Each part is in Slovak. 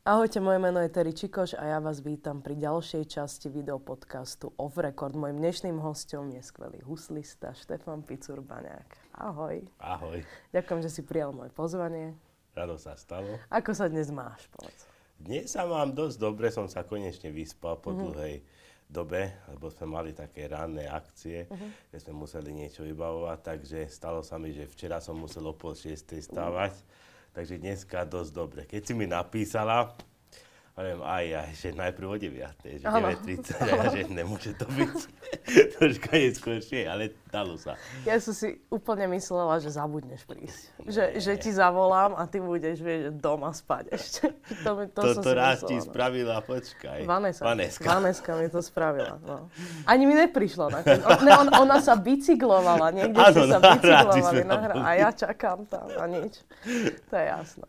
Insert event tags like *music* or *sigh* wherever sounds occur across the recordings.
Ahojte, moje meno je Terry Čikoš a ja vás vítam pri ďalšej časti videopodcastu Off Record. Mojím dnešným hostom je skvelý huslista Štefan Picurbaňák. Ahoj. Ahoj. Ďakujem, že si prijal moje pozvanie. Rado sa stalo. Ako sa dnes máš, povedz? Dnes sa mám dosť dobre, som sa konečne vyspal po mm-hmm. dlhej dobe, lebo sme mali také ranné akcie, uh-huh. kde sme museli niečo vybavovať, takže stalo sa mi, že včera som musel o pol šiestej stávať. Uh-huh Takže dneska dosť dobre. Keď si mi napísala, Hovorím, aj, aj, že najprv o 9, že 9.30, ja, že nemôže to byť *laughs* troška neskôršie, ale dalo sa. Ja som si úplne myslela, že zabudneš prísť. Že, že ti zavolám a ty budeš vieš, doma spať ešte. *laughs* To, mi, to Toto raz ti no. spravila, počkaj. Vaneska. Vaneska. Vaneska mi to *laughs* spravila. No. Ani mi neprišla na ne, on, Ona sa bicyklovala, niekde ano, si sa bicyklovali na hra. A ja čakám tam a nič. To je jasné.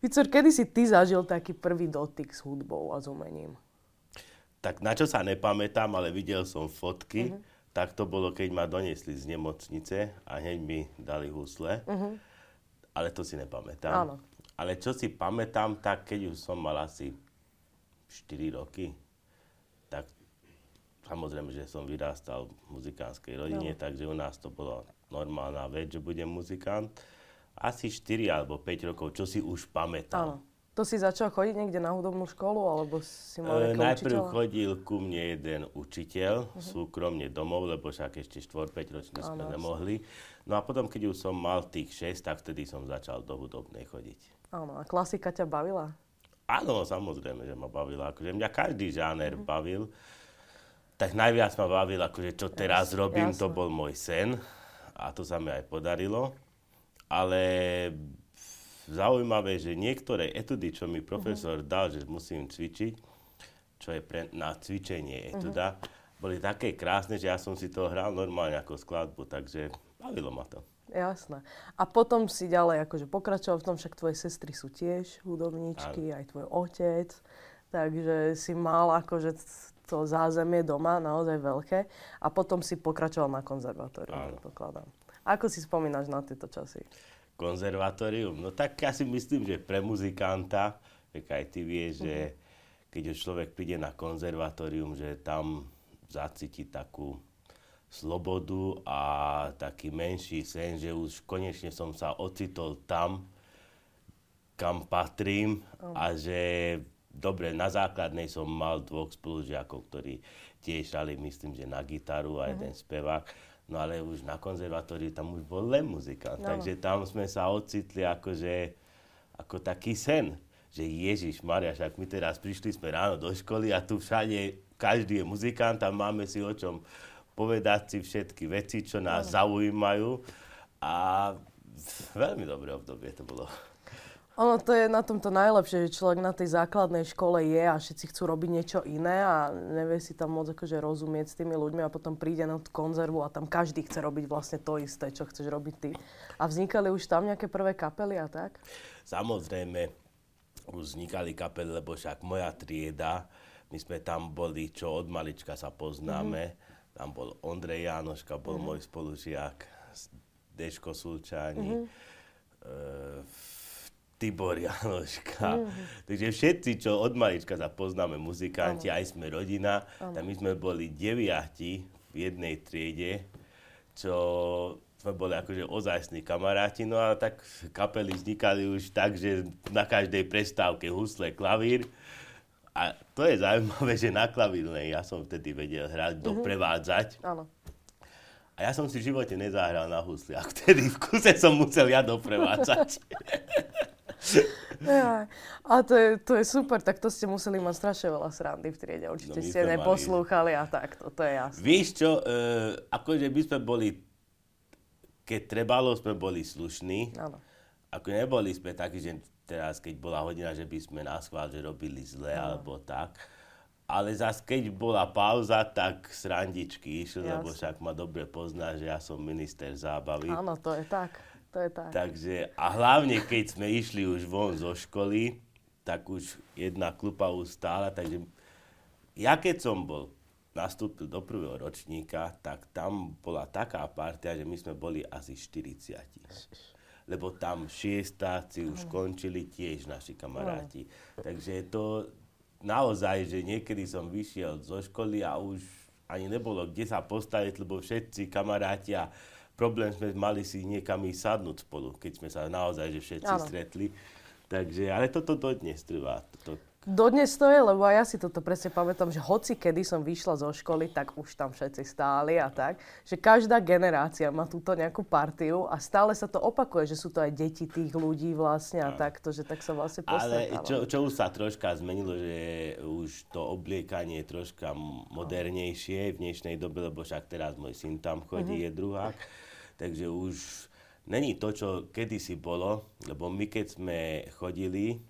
Vicor, kedy si ty zažil taký prvý dotyk s hudbou a s umením? Tak na čo sa nepamätám, ale videl som fotky. Uh-huh. Tak to bolo, keď ma doniesli z nemocnice a hneď mi dali husle. Uh-huh. Ale to si nepamätám. Áno. Ale čo si pamätám, tak keď už som mal asi 4 roky, tak samozrejme, že som vyrástal v muzikánskej rodine, no. takže u nás to bolo normálna vec, že budem muzikant asi 4 alebo 5 rokov, čo si už pamätám. Áno. To si začal chodiť niekde na hudobnú školu, alebo si mal e, Najprv učiteľa? chodil ku mne jeden učiteľ, uh-huh. súkromne domov, lebo však ešte 4-5 ročne sme nemohli. No a potom, keď už som mal tých 6, tak vtedy som začal do hudobnej chodiť. Áno, a klasika ťa bavila? Áno, samozrejme, že ma bavila. Akože mňa každý žáner uh-huh. bavil. Tak najviac ma bavil, akože čo teraz yes, robím, jasne. to bol môj sen. A to sa mi aj podarilo ale zaujímavé, že niektoré etudy, čo mi profesor uh-huh. dal, že musím cvičiť, čo je pre, na cvičenie etuda, uh-huh. boli také krásne, že ja som si to hral normálne ako skladbu, takže bavilo ma to. Jasné. A potom si ďalej akože pokračoval v tom, však tvoje sestry sú tiež hudobníčky, aj tvoj otec, takže si mal akože to zázemie doma naozaj veľké a potom si pokračoval na konzervatóriu, predpokladám. Ako si spomínaš na tieto časy? Konzervatórium? No tak ja si myslím, že pre muzikanta, tak aj ty vieš, mm-hmm. že mhm. keď už človek príde na konzervatórium, že tam zacíti takú slobodu a taký menší sen, že už konečne som sa ocitol tam, kam patrím oh. a že dobre, na základnej som mal dvoch spolužiakov, ktorí tiež hrali, myslím, že na gitaru a mm-hmm. jeden spevák No ale už na konzervatóriu tam už bol len muzikant, no. takže tam sme sa ocitli akože, ako taký sen, že Ježiš Maria, však my teraz prišli sme ráno do školy a tu všade každý je muzikant a máme si o čom povedať si všetky veci, čo nás no. zaujímajú a veľmi dobré obdobie to bolo. Ono to je na tomto najlepšie, že človek na tej základnej škole je a všetci chcú robiť niečo iné a nevie si tam môcť akože rozumieť s tými ľuďmi a potom príde na tú konzervu a tam každý chce robiť vlastne to isté, čo chceš robiť ty. A vznikali už tam nejaké prvé kapely a tak? Samozrejme, už vznikali kapely, lebo však moja trieda, my sme tam boli, čo od malička sa poznáme. Mm-hmm. Tam bol Ondrej Jánoška, bol mm-hmm. môj spolužiak, Deško Sulčáni. Mm-hmm. E, Tibor Janoška. Mm-hmm. Takže všetci, čo od malička sa poznáme, muzikanti, aj sme rodina, ano. tak my sme boli deviati v jednej triede, čo sme boli akože ozajstní kamaráti, no a tak kapely vznikali už tak, že na každej prestávke husle, klavír. A to je zaujímavé, že na klavír ja som vtedy vedel hrať, mm-hmm. doprevádzať. Áno. A ja som si v živote nezahral na husli, a vtedy v kuse som musel ja doprevádzať. *laughs* Ja. A to je, to je super, tak to ste museli mať strašne veľa srandy v triede. Určite no, ste neposlúchali a tak, to, to je jasné. Víš čo, e, akože by sme boli, keď trebalo, sme boli slušní. Áno. Ako neboli sme takí, že teraz, keď bola hodina, že by sme na schvál, že robili zle ano. alebo tak. Ale zase, keď bola pauza, tak srandičky išli, lebo však ma dobre pozná, že ja som minister zábavy. Áno, to je tak. To je tak. Takže, a hlavne keď sme išli už von zo školy, tak už jedna klupa už stála, takže ja keď som bol, nastúpil do prvého ročníka, tak tam bola taká partia, že my sme boli asi 40. lebo tam šiestáci už končili tiež naši kamaráti. Takže to naozaj, že niekedy som vyšiel zo školy a už ani nebolo kde sa postaviť, lebo všetci kamaráti a problém sme mali si niekam sadnúť spolu, keď sme sa naozaj že všetci ano. stretli. Takže, ale toto dodnes trvá. Toto, Dodnes to je, lebo aj ja si toto presne pamätám, že hoci kedy som vyšla zo školy, tak už tam všetci stáli a tak. Že každá generácia má túto nejakú partiu a stále sa to opakuje, že sú to aj deti tých ľudí vlastne a takto, že tak sa vlastne postretávam. Ale čo, čo už sa troška zmenilo, že už to obliekanie je troška modernejšie v dnešnej dobe, lebo však teraz môj syn tam chodí, mm-hmm. je druhák. Takže už není to, čo kedysi bolo, lebo my keď sme chodili,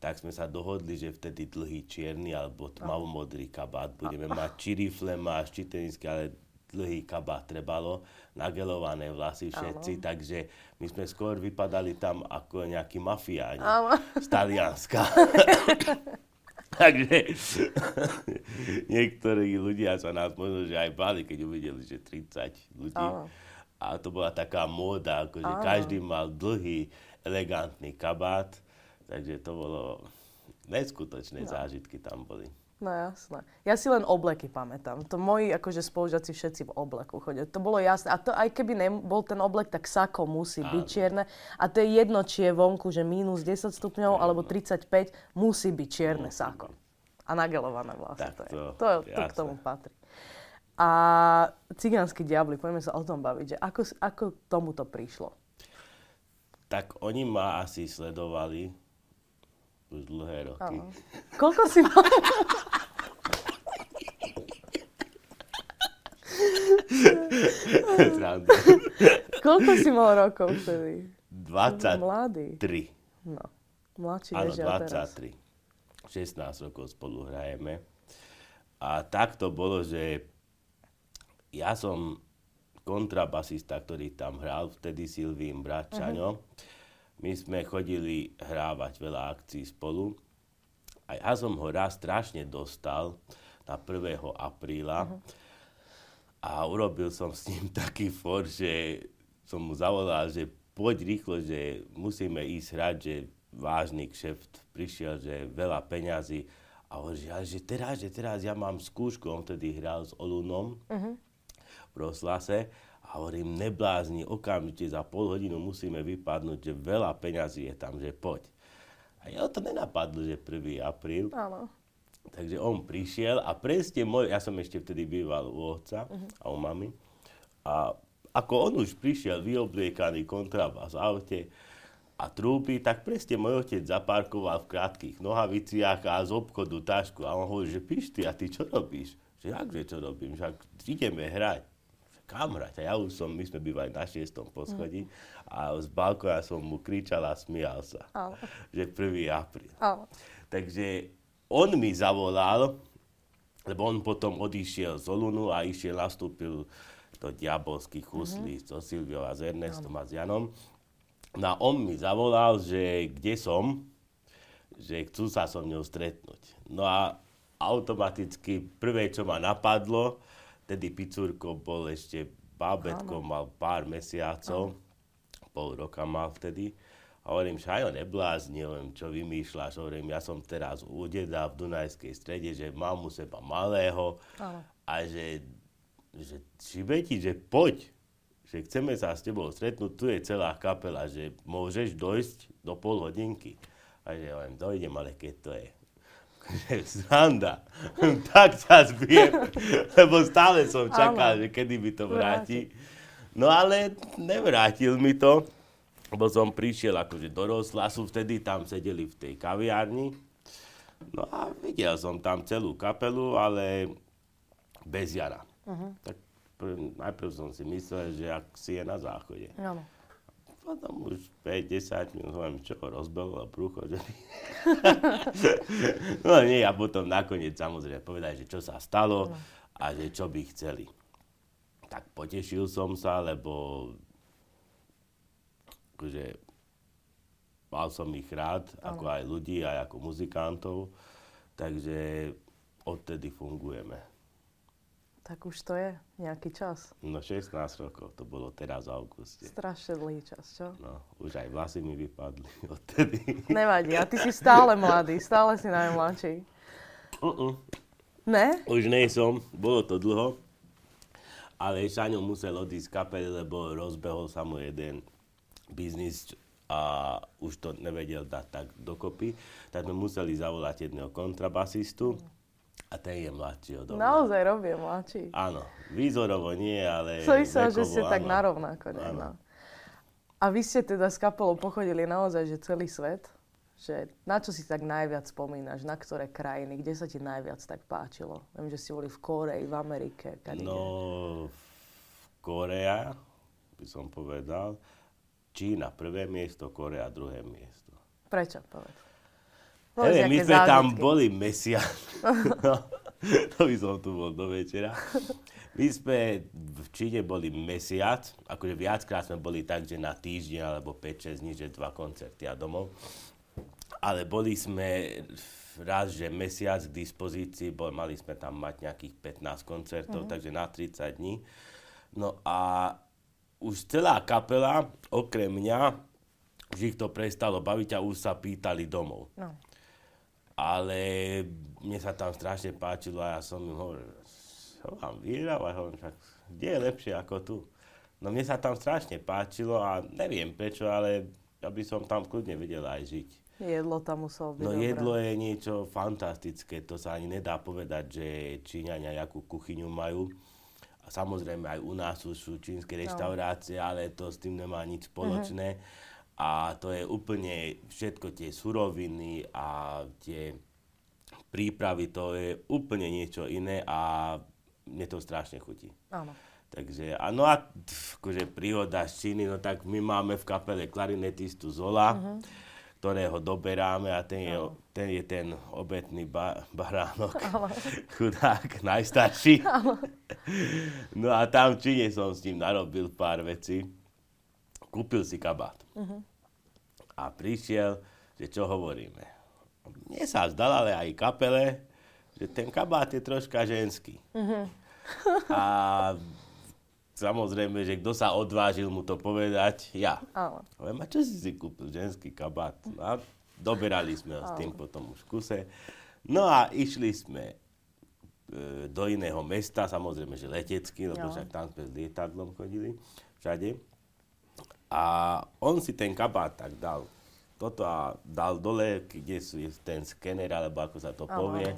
tak sme sa dohodli, že vtedy dlhý čierny alebo tmavomodrý kabát budeme mať. Či rifle máš, či tenisky, ale dlhý kabát trebalo, nagelované vlasy všetci, ano. takže my sme skôr vypadali tam ako nejakí mafiáni ano. z Talianska. *laughs* takže *laughs* niektorí ľudia sa nás možno že aj báli, keď uvideli, že 30 ľudí. Ano. A to bola taká móda, akože každý mal dlhý, elegantný kabát Takže to bolo neskutočné no. zážitky tam boli. No jasné. Ja si len obleky pamätám. To moji akože spolužiaci všetci v obleku chodia. To bolo jasné. A to aj keby nebol ten oblek, tak sako musí Áno. byť čierne. A to je jedno, či je vonku, že minus 10 stupňov alebo 35, musí byť čierne musí sako. A nagelované vlastne. Tak to, je. to, to, to k tomu patrí. A cigánsky diabli, poďme sa o tom baviť, že ako, ako tomuto prišlo? Tak oni ma asi sledovali už dlhé roky. Áno. Koľko si mal? *laughs* Koľko si mal rokov vtedy? 23. Mladý. No, mladší Áno, 23. Teraz. 16 rokov spolu hrajeme. A tak to bolo, že ja som kontrabasista, ktorý tam hral, vtedy Silvín Bračaňo. Uh-huh my sme chodili hrávať veľa akcií spolu. A ja som ho raz strašne dostal na 1. apríla uh-huh. a urobil som s ním taký for, že som mu zavolal, že poď rýchlo, že musíme ísť hrať, že vážny kšeft prišiel, že veľa peňazí. A hovorí, že, že teraz, že teraz ja mám skúšku, on vtedy hral s Olunom uh-huh. V Roslase a hovorím, neblázni, okamžite za pol hodinu musíme vypadnúť, že veľa peňazí je tam, že poď. A ja to nenapadlo, že 1. apríl. Áno. Takže on prišiel a presne môj, ja som ešte vtedy býval u otca uh-huh. a u mami. A ako on už prišiel vyobliekaný kontrabas v aute a trúby, tak presne môj otec zaparkoval v krátkých nohaviciach a z obchodu tašku. A on hovorí, že píš ty, a ty čo robíš? Že akže čo robím, že ideme hrať kam hrať? A ja už som, my sme bývali na šiestom poschodí a z balkóna som mu kričal a smial sa. Ale. Že 1. apríl. Ale. Takže on mi zavolal, lebo on potom odišiel z Olunu a išiel, nastúpil do diabolských huslí mm-hmm. so Silviou a s Ernestom a s Janom. No a on mi zavolal, že kde som, že chcú sa so mnou stretnúť. No a automaticky prvé, čo ma napadlo, Tedy Picurko bol ešte bábetko, mal pár mesiacov, Áno. pol roka mal vtedy. A hovorím, že aj neblázni, neviem, čo vymýšľaš. Hovorím, ja som teraz u deda v Dunajskej strede, že mám u seba malého Áno. a že, že šibeti, že poď, že chceme sa s tebou stretnúť, tu je celá kapela, že môžeš dojsť do pol hodinky. A že hovorím, dojdem, ale keď to je Sranda. *laughs* tak sa zbiem, lebo stále som čakal, že kedy mi to vráti. No ale nevrátil mi to, lebo som prišiel akože do Roslasu, vtedy tam sedeli v tej kaviarni. No a videl som tam celú kapelu, ale bez jara. Uh-huh. Tak prv, najprv som si myslel, že ak si je na záchode. No potom už 5-10 minút hovorím, čo rozbehlo brucho, že... *laughs* no nie, a potom nakoniec samozrejme povedali, že čo sa stalo no. a že čo by chceli. Tak potešil som sa, lebo akože mal som ich rád, ako aj ľudí, aj ako muzikantov, takže odtedy fungujeme. Tak už to je nejaký čas. No 16 rokov, to bolo teraz v auguste. Strašne dlhý čas, čo? No, už aj vlasy mi vypadli *laughs* odtedy. Nevadí, a ty si stále mladý, stále si najmladší. Uh-uh. Ne? Už nie som, bolo to dlho, ale Šaňo musel odísť z kapely, lebo rozbehol sa mu jeden biznis a už to nevedel dať tak dokopy. Tak sme museli zavolať jedného kontrabasistu a ten je mladší odo mňa. Naozaj robí mladší. Áno, výzorovo nie, ale Som myslela, že ste tak áno. narovnako. Ne? Áno. No. A vy ste teda s kapelou pochodili naozaj, že celý svet? Že na čo si tak najviac spomínaš? Na ktoré krajiny? Kde sa ti najviac tak páčilo? Viem, že ste boli v Kóreji, v Amerike. kadede. No, Korea by som povedal. Čína prvé miesto, Korea druhé miesto. Prečo? Povedz. Neviem, my sme tam zážitky. boli mesiac. No, *laughs* to by som tu bol do večera. My sme v Číne boli mesiac, akože viackrát sme boli tak, že na týždeň alebo 5-6 dní, že dva koncerty a domov. Ale boli sme raz, že mesiac k dispozícii, bol, mali sme tam mať nejakých 15 koncertov, takže na 30 dní. No a už celá kapela, okrem mňa, už ich to prestalo baviť a už sa pýtali domov. No. Ale mne sa tam strašne páčilo a ja som im hovoril, čo vám vyhráva? Hovorím, však kde je lepšie ako tu? No mne sa tam strašne páčilo a neviem prečo, ale ja by som tam kľudne vedel aj žiť. Jedlo tam muselo byť No dobré. jedlo je niečo fantastické, to sa ani nedá povedať, že Číňania jakú kuchyňu majú. A samozrejme aj u nás sú, sú čínske reštaurácie, ale to s tým nemá nič spoločné. A to je úplne všetko tie suroviny a tie prípravy, to je úplne niečo iné a mne to strašne chutí. Áno. Takže, a no a pf, akože príhoda z Číny, no tak my máme v kapele klarinetistu Zola, Mhm. ktorého doberáme a ten je, ten, je ten obetný ba, baránok, *laughs* chudák, najstarší. No a tam v Číne som s ním narobil pár vecí. Kúpil si kabát. Mhm. A prišiel, že čo hovoríme. Mne sa zdal, ale aj kapele, že ten kabát je troška ženský. A samozrejme, že kto sa odvážil mu to povedať? Ja. Hovorím, a čo si si kúpil? Ženský kabát. No A doberali sme ho s tým potom už kuse. No a išli sme e, do iného mesta, samozrejme, že letecky, lebo Jo. však tam sme s lietadlom chodili všade. A on si ten kabát tak dal toto a dal dole, kde sú, ten skener, alebo ako sa to Áno, povie.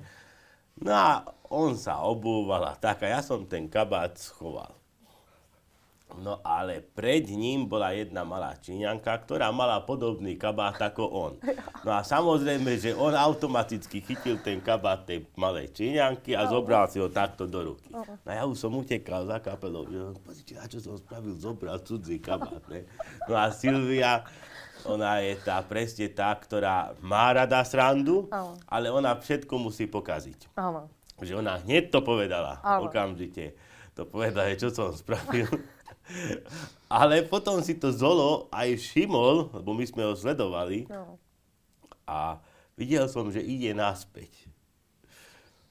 No a on sa obúval a tak a ja som ten kabát schoval. No ale pred ním bola jedna malá Číňanka, ktorá mala podobný kabát ako on. *laughs* No a samozrejme, že on automaticky chytil ten kabát tej malej Číňanky a zobral si ho takto do ruky. No ja už som utekal za kapelou, pozrite, a čo som spravil, zobral cudzí kabát. Ne? No a Silvia, ona je tá presne tá, ktorá má rada srandu, ale ona všetko musí pokaziť že ona hneď to povedala, okamžite. To povedala, čo som spravil. *laughs* Ale potom si to Zolo aj všimol, lebo my sme ho sledovali No. a videl som, že ide naspäť.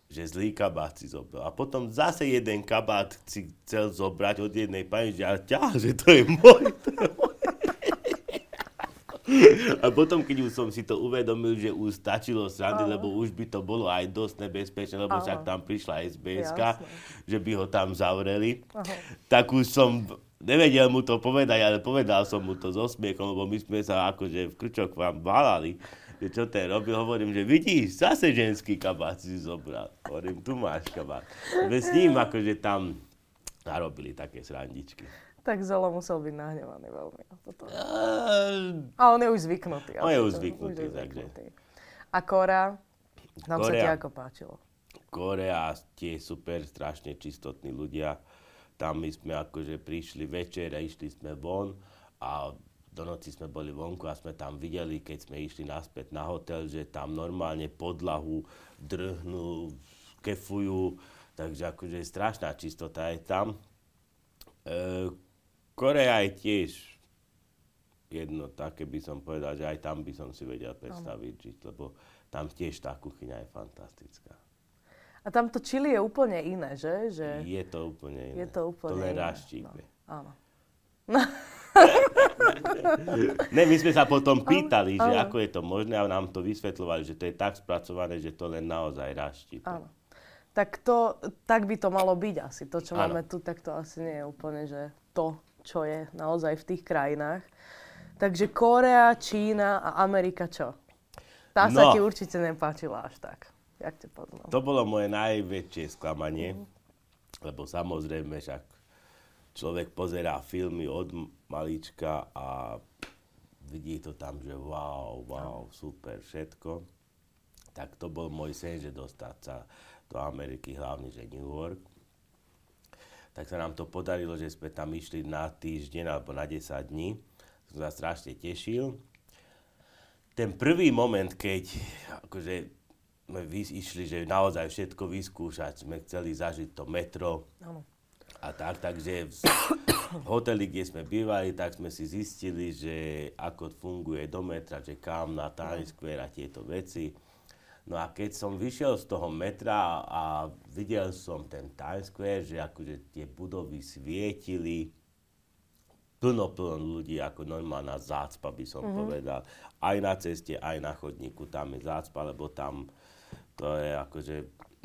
Že zlý kabát si zobral. A potom zase jeden kabát si chcel zobrať od jednej pani, že ja ťa, že to je môj. To je môj. *laughs* A potom, keď už som si to uvedomil, že už stačilo srandy, Áno. lebo už by to bolo aj dosť nebezpečné, lebo Áno. však tam prišla SBS, že by ho tam zavreli, Aha. tak už som nevedel mu to povedať, ale povedal som mu to so smiechom, lebo my sme sa akože v krčok vám válali, že čo ten robil, hovorím, že vidíš, zase ženský kabát si zobral. Hovorím, tu máš kabát. Veď s ním akože tam narobili také srandičky. Tak Zolo musel byť nahnevaný veľmi. na Toto. A on je už zvyknutý. On je už zvyknutý, je takže. zvyknutý. A Kórea? Tam sa ti ako páčilo? Korea, tie super, strašne čistotní ľudia. Tam my sme akože prišli večer a išli sme von a do noci sme boli vonku a sme tam videli, keď sme išli naspäť na hotel, že tam normálne podlahu drhnú, kefujú, takže akože strašná čistota je tam. E, Korea je tiež jedno také by som povedal, že aj tam by som si vedel predstaviť žiť, lebo tam tiež tá kuchyňa je fantastická. A A tamto čili je úplne iné, že? že... Je to úplne iné. Je to úplne to len iné. No, áno. *laughs* ne, my sme sa potom pýtali, že áno. ako je to možné a nám to vysvetľovali, že to je tak spracované, že to len naozaj raštípe. Áno. Tak, to, tak by to malo byť asi. To, čo Áno. máme tu, tak to asi nie je úplne, že to, čo je naozaj v tých krajinách. Takže Korea, Čína a Amerika čo? Tá sa No. ti určite nepáčila až tak. Jak te poznám. To bolo moje najväčšie sklamanie, lebo samozrejme však človek pozerá filmy od malička a vidí to tam, že wow, wow, super, všetko. Tak to bol môj sen, že dostať sa do Ameriky, hlavne že New York. Tak sa nám to podarilo, že sme tam išli na týždeň alebo na 10 dní. Som sa strašne tešil ten prvý moment, keď akože sme išli, že naozaj všetko vyskúšať, sme chceli zažiť to metro Áno. a tak, takže v, v hoteli, kde sme bývali, tak sme si zistili, že ako funguje do metra, že kam na Times Square a tieto veci. No a keď som vyšiel z toho metra a videl som ten Times Square, že akože tie budovy svietili, plno, plno ľudí, ako normálna zácpa by som mm-hmm. povedal. Aj na ceste, aj na chodníku, tam je zácpa, lebo tam to je akože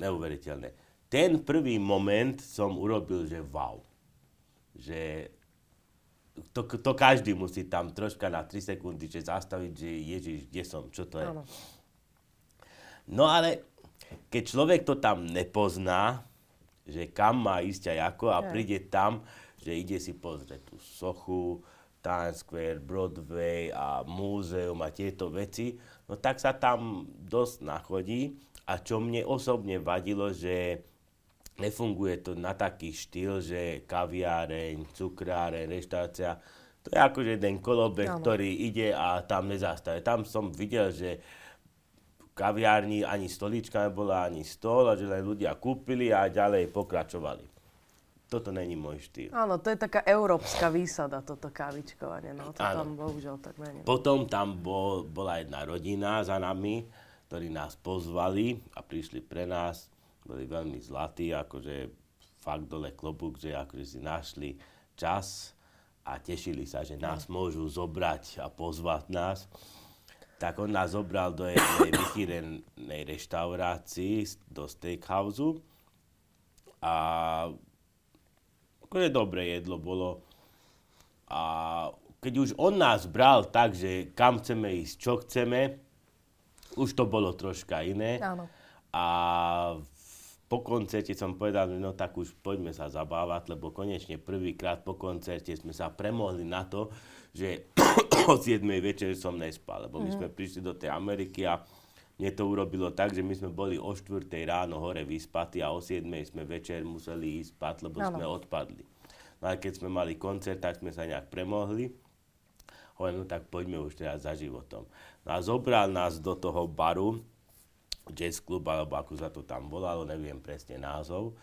neuveriteľné. Ten prvý moment som urobil, že wow. Že to, to každý musí tam troška na 3 sekundy, že zastaviť, že Ježiš, kde som, čo to je. Áno. No ale keď človek to tam nepozná, že kam má ísť a ako a Hej. príde tam, že ide si pozrieť tú sochu, Times Square, Broadway a múzeum a tieto veci, no tak sa tam dosť nachodí a čo mne osobne vadilo, že nefunguje to na taký štýl, že kaviáreň, cukráreň, reštaurácia, to je akože jeden kolobek, Áno. ktorý ide a tam nezastaje. Tam som videl, že v kaviárni ani stolička nebola, ani stôl, a že len ľudia kúpili a ďalej pokračovali. Toto není môj štýl. Áno, to je taká európska výsada, toto kávičkovanie. No, to Áno. tam bohužiaľ tak není. Potom tam bol, bola jedna rodina za nami, ktorí nás pozvali a prišli pre nás. Boli veľmi zlatí, akože fakt dole klobúk, že akože si našli čas a tešili sa, že nás môžu zobrať a pozvať nás. Tak on nás zobral do jednej *coughs* vychýrenej reštaurácii, do steakhouse a akože dobré jedlo bolo. A keď už on nás bral tak, že kam chceme ísť, čo chceme, už to bolo troška iné. Áno. A po koncerte som povedal, no tak už poďme sa zabávať, lebo konečne prvýkrát po koncerte sme sa premohli na to, že *coughs* o 7 večer som nespal, lebo my sme prišli do tej Ameriky a mne to urobilo tak, že my sme boli o 4 ráno hore vyspatí a o 7 sme večer museli ísť spať, lebo Áno. sme odpadli. No a keď sme mali koncert, tak sme sa nejak premohli. Hovorím, no tak poďme už teraz za životom. No a zobral nás do toho baru, jazz club, alebo ako sa to tam volalo, neviem presne názov.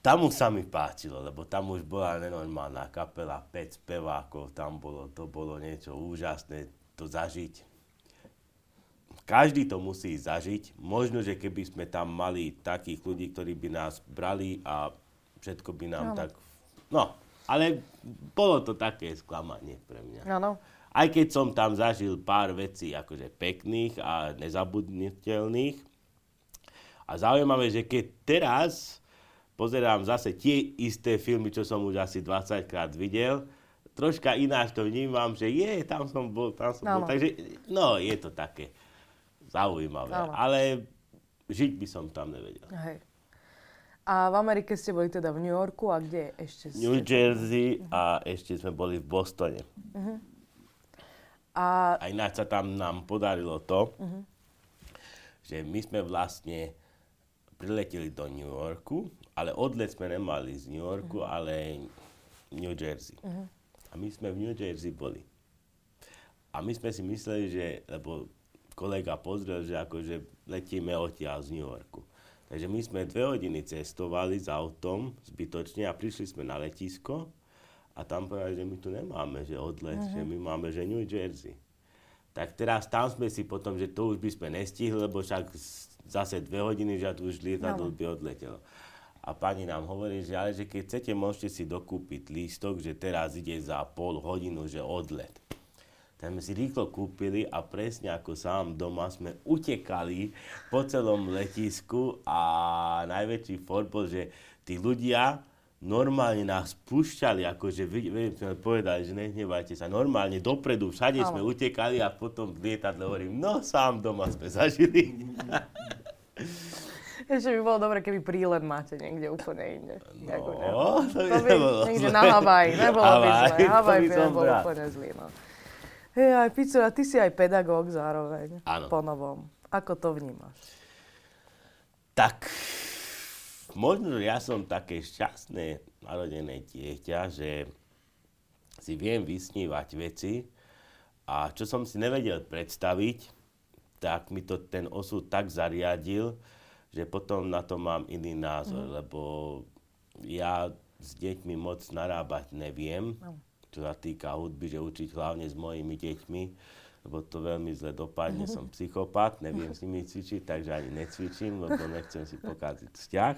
Tam už sa mi páčilo, lebo tam už bola nenormálna kapela, 5 spevákov, tam bolo, to bolo niečo úžasné, to zažiť. Každý to musí zažiť. Možno, že keby sme tam mali takých ľudí, ktorí by nás brali a všetko by nám Áno. tak... No, ale bolo to také sklamanie pre mňa. Áno. Aj keď som tam zažil pár vecí akože pekných a nezabudniteľných. A zaujímavé, že keď teraz pozerám zase tie isté filmy, čo som už asi 20 krát videl, troška ináč to vnímam, že je, tam som bol, tam som bol. Áno. Takže, no, je to také zaujímavé. Áno. Ale žiť by som tam nevedel. Hej. A v Amerike ste boli teda v New Yorku a kde ešte ste? New Jersey a ešte sme boli v Bostone. A A ináč sa tam nám podarilo to, že my sme vlastne prileteli do New Yorku, ale odlet sme nemali z New Yorku, ale New Jersey. A my sme v New Jersey boli. A my sme si mysleli, že, lebo kolega pozrel, že akože letíme odtiaľ z New Yorku. Takže my sme dve hodiny cestovali s autom zbytočne a prišli sme na letisko a tam povedali, že my tu nemáme, že odlet, že my máme, že New Jersey. Tak teraz tam sme si potom, že to už by sme nestihli, lebo však zase dve hodiny, že už lietadlo by odletelo. A pani nám hovorí, že ale že keď chcete, môžete si dokúpiť lístok, že teraz ide za pol hodinu, že odlet. Tak sme si rýchlo kúpili a presne ako sám doma sme utekali po celom letisku a najväčší for bol, že tí ľudia normálne nás púšťali, akože vy, sme povedali, že nehnevajte sa, normálne dopredu, všade Ale. sme utekali a potom v lietadle hovorím, no sám doma sme zažili. *laughs* Ešte by bolo dobre, keby prílet máte niekde úplne inde. No, ako, to by, to by nebolo niekde na Havaj, nebolo Havaj, by zle. Havaj by, brat. úplne zlý. No. Hej, aj Pico, a ty si aj pedagóg zároveň. Áno. Po novom. Ako to vnímaš? Tak, možno, že ja som také šťastné narodené dieťa, že si viem vysnívať veci a čo som si nevedel predstaviť, tak mi to ten osud tak zariadil, že potom na to mám iný názor, mm. lebo ja s deťmi moc narábať neviem, no. Čo sa týka hudby, že učiť hlavne s mojimi deťmi, lebo to veľmi zle dopadne, som psychopat, neviem s nimi cvičiť, takže ani necvičím, lebo nechcem si pokaziť vzťah.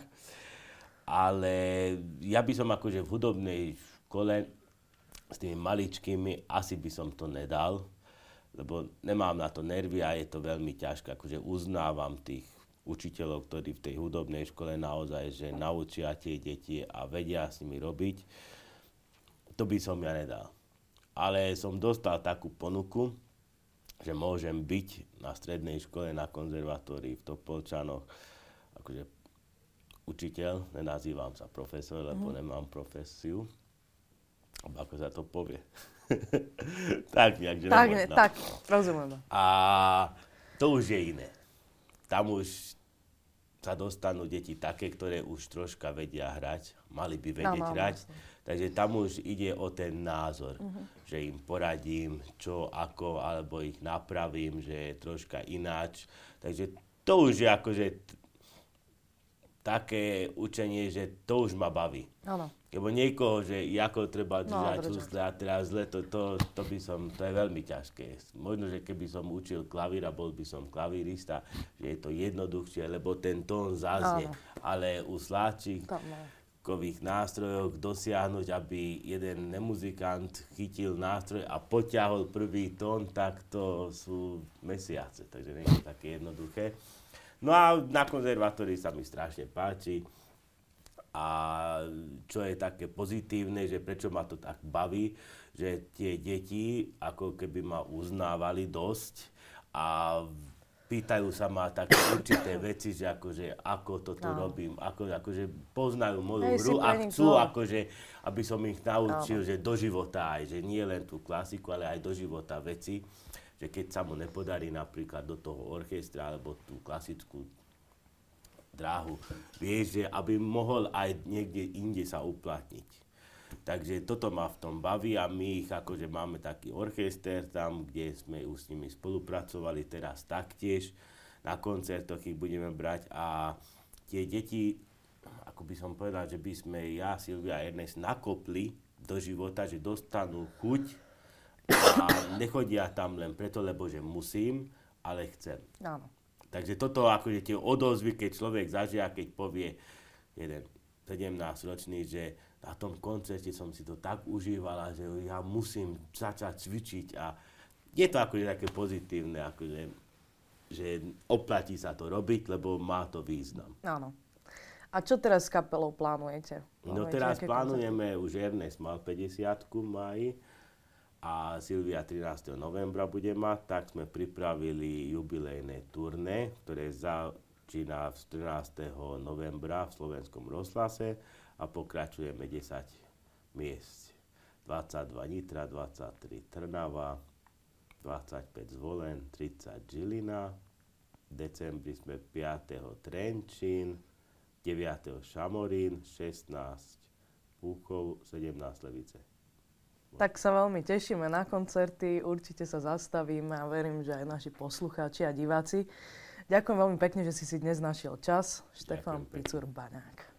Ale ja by som akože v hudobnej škole s tými maličkými asi by som to nedal, lebo nemám na to nervy a je to veľmi ťažké. Akože uznávam tých učiteľov, ktorí v tej hudobnej škole naozaj, že naučia tie deti a vedia s nimi robiť, to by som ja nedal. Ale som dostal takú ponuku, že môžem byť na strednej škole, na konzervatórii v Topolčanoch, akože učiteľ, nenazývam sa profesor, lebo mm. nemám profesiu. Ako sa to povie. *laughs* tak nejak, že tak, ne, tak, rozumiem. A to už je iné tam už sa dostanú deti také, ktoré už troška vedia hrať, mali by vedieť no, no, hrať. Vlastne. Takže tam už ide o ten názor, uh-huh. že im poradím, čo, ako, alebo ich napravím, že je troška ináč. Takže to už je akože také učenie, že to už ma baví. Ano. Lebo niekoho, že ako treba držať no, úsle a teraz zle, to, to, to, by som, to je veľmi ťažké. Možno, že keby som učil klavír a bol by som klavírista, že je to jednoduchšie, lebo ten tón zaznie. Ano. Ale u sláčikových nástrojoch dosiahnuť, aby jeden nemuzikant chytil nástroj a poťahol prvý tón, tak to sú mesiace. Takže nie je to také jednoduché. No a na konzervatórii sa mi strašne páči. A čo je také pozitívne, že prečo ma to tak baví, že tie deti ako keby ma uznávali dosť a pýtajú sa ma také určité veci, že akože ako toto no. robím, ako, akože poznajú moju hru a chcú akože, aby som ich naučil, no. že do života aj, že nie len tú klasiku, ale aj do života veci že keď sa mu nepodarí napríklad do toho orchestra alebo tú klasickú dráhu, vieš, že aby mohol aj niekde inde sa uplatniť. Takže toto ma v tom baví a my ich akože máme taký orchester tam, kde sme už s nimi spolupracovali teraz taktiež. Na koncertoch ich budeme brať a tie deti, ako by som povedal, že by sme ja, Silvia a Ernest nakopli do života, že dostanú chuť a nechodia tam len preto, lebo že musím, ale chcem. Áno. Takže toto akože tie odozvy, keď človek zažia, keď povie jeden 17-ročný, že na tom koncerte som si to tak užívala, že ja musím začať cvičiť a je to akože také pozitívne, akože, že oplatí sa to robiť, lebo má to význam. Áno. A čo teraz s kapelou plánujete? No teraz plánujeme, koncerty? už Ernest mal 50 v máji, a Silvia 13. novembra bude mať, tak sme pripravili jubilejné turné, ktoré začína 13. novembra v slovenskom rozhlase a pokračujeme 10 miest. 22 Nitra, 23 Trnava, 25 Zvolen, 30 Žilina, v decembri sme 5. Trenčín, 9. Šamorín, 16 Púchov, 17 Levice. Tak sa veľmi tešíme na koncerty, určite sa zastavíme a verím, že aj naši poslucháči a diváci. Ďakujem veľmi pekne, že si si dnes našiel čas. Štefan Picur Baňák.